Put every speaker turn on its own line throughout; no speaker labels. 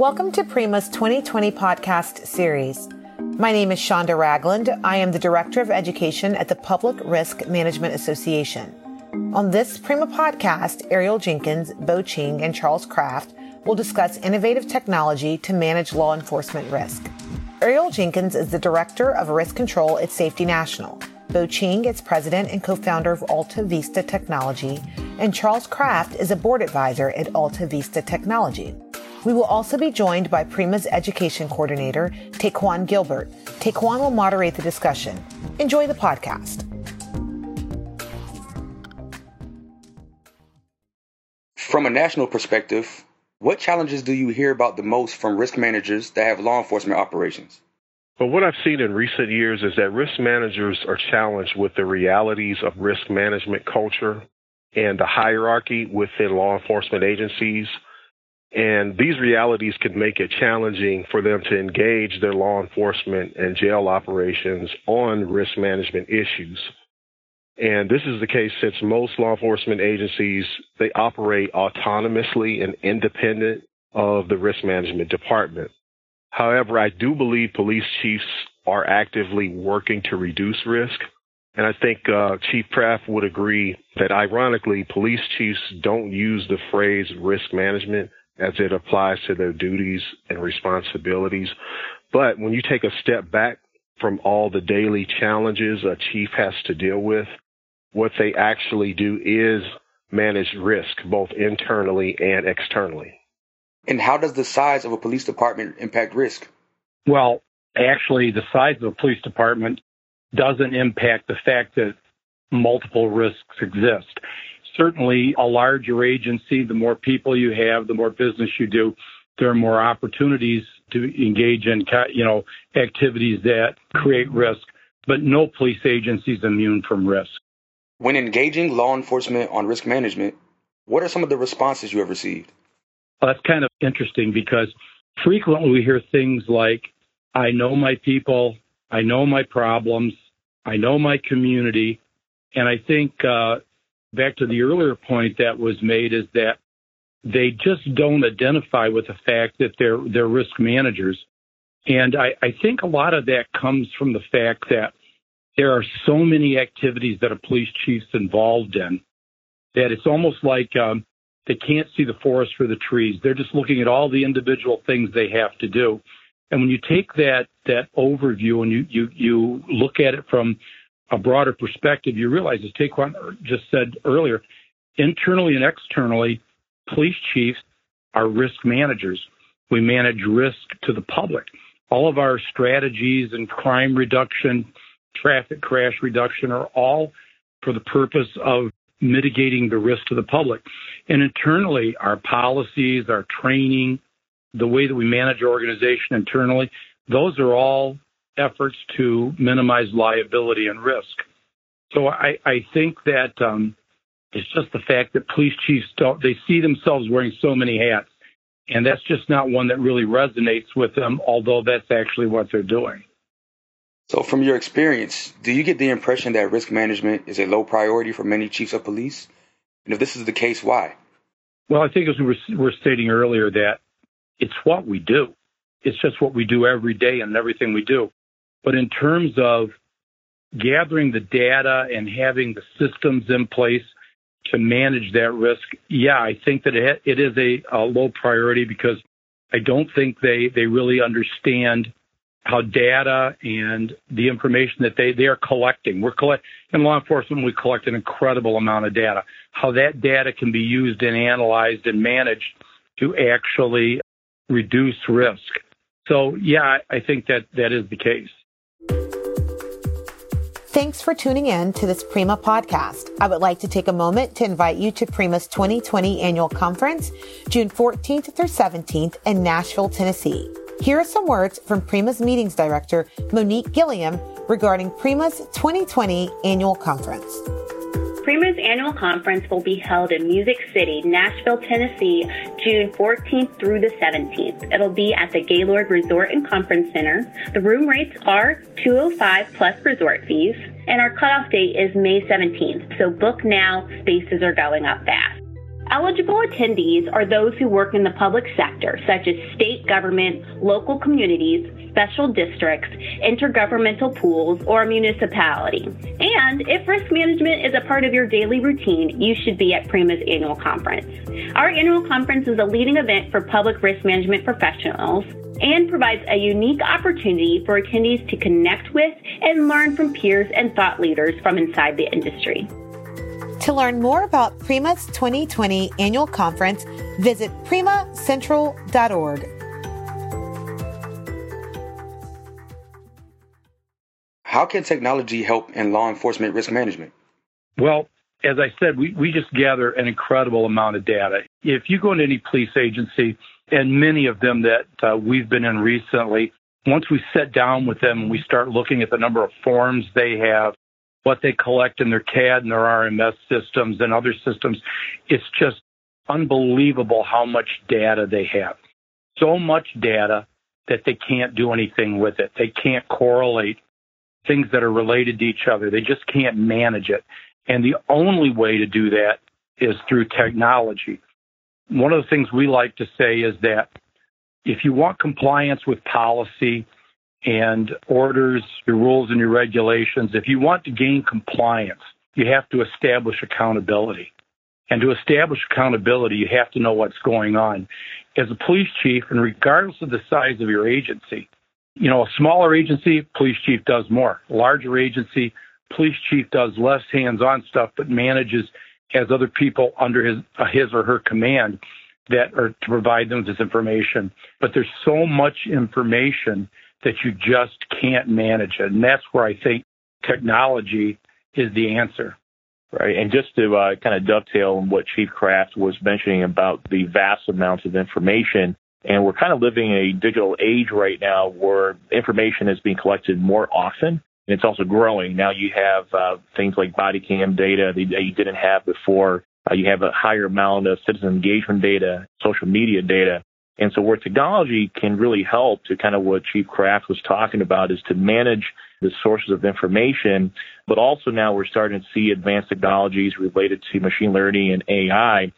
Welcome to Prima's 2020 podcast series. My name is Shonda Ragland. I am the Director of Education at the Public Risk Management Association. On this Prima podcast, Ariel Jenkins, Bo Ching, and Charles Kraft will discuss innovative technology to manage law enforcement risk. Ariel Jenkins is the Director of Risk Control at Safety National. Bo Ching is President and co-founder of Alta Vista Technology, and Charles Kraft is a board advisor at Alta Vista Technology. We will also be joined by Prima's education coordinator, Taquan Gilbert. Taquan will moderate the discussion. Enjoy the podcast.
From a national perspective, what challenges do you hear about the most from risk managers that have law enforcement operations?
Well, what I've seen in recent years is that risk managers are challenged with the realities of risk management culture and the hierarchy within law enforcement agencies and these realities can make it challenging for them to engage their law enforcement and jail operations on risk management issues. And this is the case since most law enforcement agencies, they operate autonomously and independent of the risk management department. However, I do believe police chiefs are actively working to reduce risk. And I think uh, Chief Kraft would agree that ironically, police chiefs don't use the phrase risk management as it applies to their duties and responsibilities. But when you take a step back from all the daily challenges a chief has to deal with, what they actually do is manage risk both internally and externally.
And how does the size of a police department impact risk?
Well, actually, the size of a police department doesn't impact the fact that multiple risks exist certainly a larger agency, the more people you have, the more business you do, there are more opportunities to engage in, you know, activities that create risk. But no police agency is immune from risk.
When engaging law enforcement on risk management, what are some of the responses you have received?
Well, that's kind of interesting because frequently we hear things like, I know my people, I know my problems, I know my community. And I think uh, back to the earlier point that was made is that they just don't identify with the fact that they're they're risk managers. And I, I think a lot of that comes from the fact that there are so many activities that a police chief's involved in that it's almost like um, they can't see the forest for the trees. They're just looking at all the individual things they have to do. And when you take that that overview and you you you look at it from a broader perspective, you realize, as Taquan just said earlier, internally and externally, police chiefs are risk managers. We manage risk to the public. All of our strategies and crime reduction, traffic crash reduction are all for the purpose of mitigating the risk to the public. And internally, our policies, our training, the way that we manage our organization internally, those are all efforts to minimize liability and risk. So I, I think that um, it's just the fact that police chiefs don't, they see themselves wearing so many hats. And that's just not one that really resonates with them, although that's actually what they're doing.
So, from your experience, do you get the impression that risk management is a low priority for many chiefs of police? And if this is the case, why?
Well, I think as we were, were stating earlier, that it's what we do. It's just what we do every day and everything we do. But in terms of gathering the data and having the systems in place to manage that risk, yeah, I think that it, it is a, a low priority because I don't think they, they really understand how data and the information that they, they are collecting. We're collect in law enforcement, we collect an incredible amount of data. How that data can be used and analyzed and managed to actually reduce risk. So yeah, I think that that is the case.
Thanks for tuning in to this Prima podcast. I would like to take a moment to invite you to Prima's 2020 annual conference, June 14th through 17th in Nashville, Tennessee. Here are some words from Prima's meetings director, Monique Gilliam, regarding Prima's 2020 annual conference.
Prima's annual conference will be held in Music City, Nashville, Tennessee, June 14th through the 17th. It'll be at the Gaylord Resort and Conference Center. The room rates are 205 plus resort fees, and our cutoff date is May 17th. So book now, spaces are going up fast. Eligible attendees are those who work in the public sector, such as state government, local communities, special districts, intergovernmental pools, or a municipality. And if risk management is a part of your daily routine, you should be at Prima's annual conference. Our annual conference is a leading event for public risk management professionals and provides a unique opportunity for attendees to connect with and learn from peers and thought leaders from inside the industry.
To learn more about Prima's 2020 annual conference, visit primacentral.org.
How can technology help in law enforcement risk management?
Well, as I said, we, we just gather an incredible amount of data. If you go into any police agency, and many of them that uh, we've been in recently, once we sit down with them and we start looking at the number of forms they have, what they collect in their CAD and their RMS systems and other systems, it's just unbelievable how much data they have. So much data that they can't do anything with it. They can't correlate things that are related to each other. They just can't manage it. And the only way to do that is through technology. One of the things we like to say is that if you want compliance with policy and orders, your rules and your regulations, if you want to gain compliance, you have to establish accountability. And to establish accountability, you have to know what's going on. As a police chief, and regardless of the size of your agency, you know, a smaller agency, police chief does more. A larger agency, police chief does less hands-on stuff, but manages has other people under his uh, his or her command that are to provide them with this information. But there's so much information that you just can't manage it, and that's where I think technology is the answer.
Right, and just to uh, kind of dovetail on what Chief Kraft was mentioning about the vast amounts of information, and we're kind of living in a digital age right now where information is being collected more often and it's also growing. Now you have uh, things like body cam data that you didn't have before. Uh, you have a higher amount of citizen engagement data, social media data. And so where technology can really help to kind of what Chief Kraft was talking about is to manage the sources of information, but also now we're starting to see advanced technologies related to machine learning and AI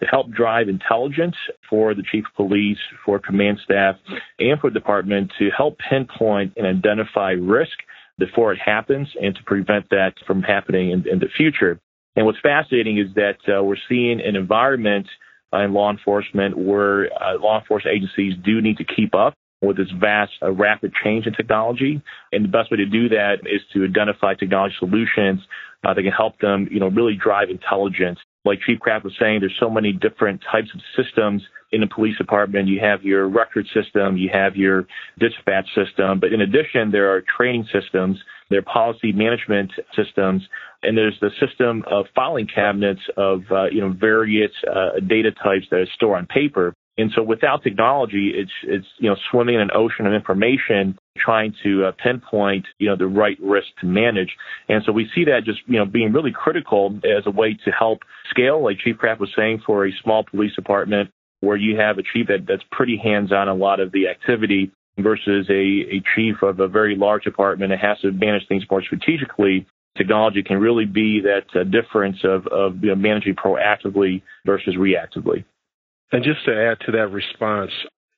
to help drive intelligence for the chief of police, for command staff, and for department to help pinpoint and identify risk before it happens and to prevent that from happening in, in the future. And what's fascinating is that uh, we're seeing an environment in law enforcement where uh, law enforcement agencies do need to keep up with this vast, uh, rapid change in technology. And the best way to do that is to identify technology solutions uh, that can help them, you know, really drive intelligence. Like Chief Kraft was saying, there's so many different types of systems in the police department. You have your record system, you have your dispatch system, but in addition, there are training systems, there are policy management systems, and there's the system of filing cabinets of uh, you know various uh, data types that are stored on paper. And so without technology, it's, it's, you know, swimming in an ocean of information, trying to uh, pinpoint, you know, the right risk to manage. And so we see that just, you know, being really critical as a way to help scale, like Chief Kraft was saying, for a small police department where you have a chief that, that's pretty hands-on a lot of the activity versus a, a chief of a very large department that has to manage things more strategically. Technology can really be that uh, difference of, of you know, managing proactively versus reactively.
And just to add to that response,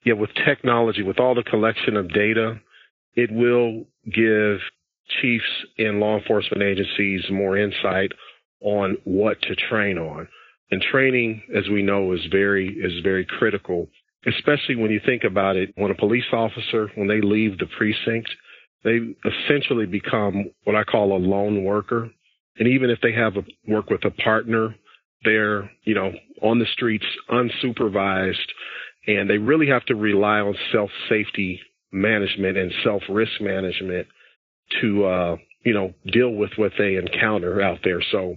yeah, with technology, with all the collection of data, it will give chiefs and law enforcement agencies more insight on what to train on. And training, as we know, is very is very critical, especially when you think about it. When a police officer, when they leave the precinct, they essentially become what I call a lone worker. And even if they have a work with a partner they're, you know, on the streets unsupervised and they really have to rely on self safety management and self risk management to, uh, you know, deal with what they encounter out there. So,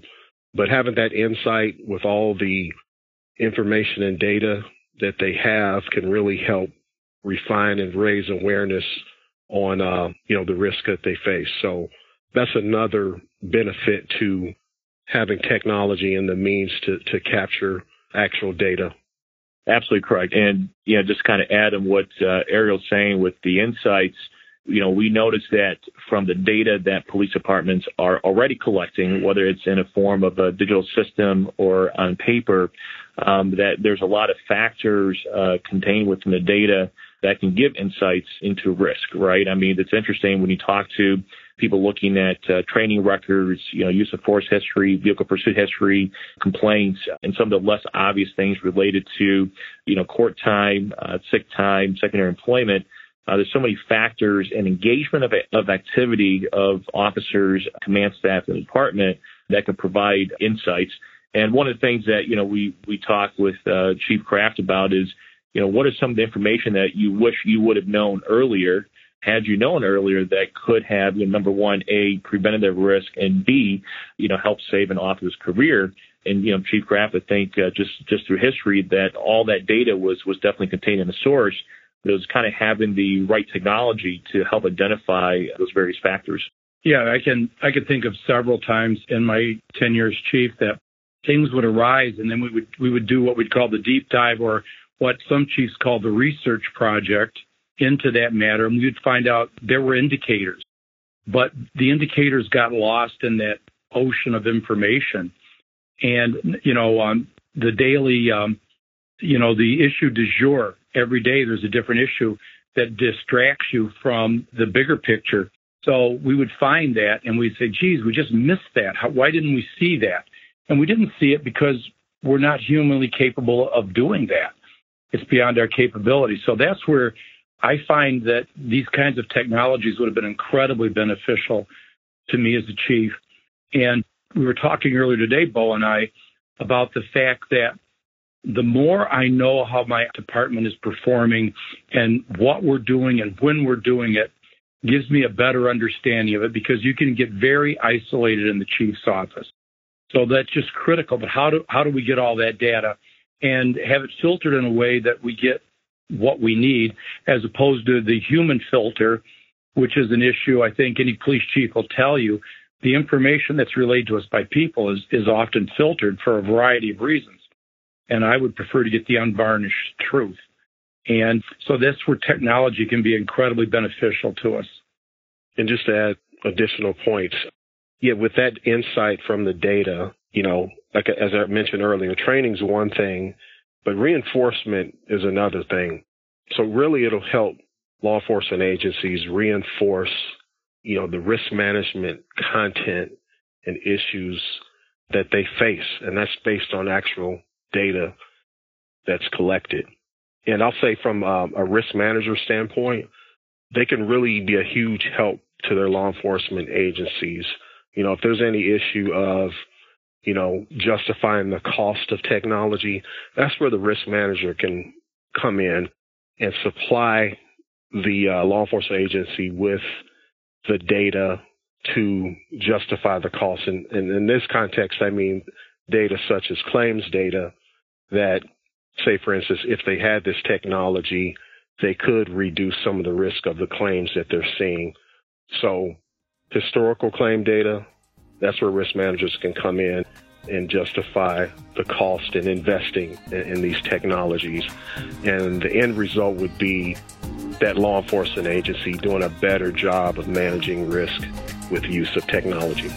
but having that insight with all the information and data that they have can really help refine and raise awareness on, uh, you know, the risk that they face. So that's another benefit to having technology and the means to, to capture actual data.
Absolutely correct. And, know, just kind of add on what uh, Ariel's saying with the insights, you know, we noticed that from the data that police departments are already collecting, whether it's in a form of a digital system or on paper, um, that there's a lot of factors uh, contained within the data that can give insights into risk, right? I mean, it's interesting when you talk to people looking at uh, training records, you know, use of force history, vehicle pursuit history, complaints, and some of the less obvious things related to, you know, court time, uh, sick time, secondary employment. Uh, there's so many factors and engagement of, of activity of officers, command staff, and department that can provide insights. And one of the things that you know we we talk with uh, Chief Kraft about is you know what is some of the information that you wish you would have known earlier had you known earlier that could have you know, number one a preventative risk and b you know help save an officer's career and you know Chief Kraft I think uh, just just through history that all that data was was definitely contained in the source it was kind of having the right technology to help identify those various factors.
Yeah, I can I can think of several times in my tenure as chief that things would arise and then we would we would do what we'd call the deep dive or what some chiefs call the research project into that matter and we would find out there were indicators. But the indicators got lost in that ocean of information. And you know, um, the daily um, you know, the issue du jour every day there's a different issue that distracts you from the bigger picture. So we would find that and we'd say, geez, we just missed that. How, why didn't we see that? And we didn't see it because we're not humanly capable of doing that. It's beyond our capability. So that's where I find that these kinds of technologies would have been incredibly beneficial to me as a chief. And we were talking earlier today, Bo and I, about the fact that the more I know how my department is performing and what we're doing and when we're doing it gives me a better understanding of it because you can get very isolated in the chief's office. So that's just critical. But how do how do we get all that data and have it filtered in a way that we get what we need as opposed to the human filter, which is an issue I think any police chief will tell you. The information that's relayed to us by people is, is often filtered for a variety of reasons and I would prefer to get the unvarnished truth. And so that's where technology can be incredibly beneficial to us.
And just to add additional points, yeah, with that insight from the data, you know, like as I mentioned earlier, training is one thing, but reinforcement is another thing. So really it'll help law enforcement agencies reinforce, you know, the risk management content and issues that they face. And that's based on actual data that's collected. And I'll say from um, a risk manager standpoint, they can really be a huge help to their law enforcement agencies. You know, if there's any issue of, you know, justifying the cost of technology, that's where the risk manager can come in and supply the uh, law enforcement agency with the data to justify the cost. And, and in this context, I mean data such as claims data that, say, for instance, if they had this technology, they could reduce some of the risk of the claims that they're seeing. So, historical claim data, that's where risk managers can come in and justify the cost in investing in, in these technologies. And the end result would be that law enforcement agency doing a better job of managing risk with use of technology.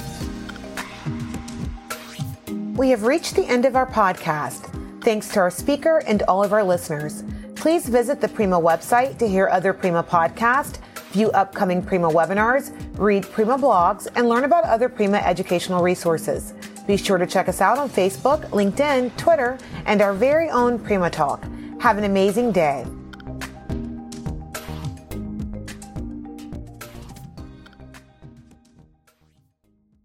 We have reached the end of our podcast. Thanks to our speaker and all of our listeners. Please visit the Prima website to hear other Prima podcasts, view upcoming Prima webinars, read Prima blogs, and learn about other Prima educational resources. Be sure to check us out on Facebook, LinkedIn, Twitter, and our very own Prima Talk. Have an amazing day.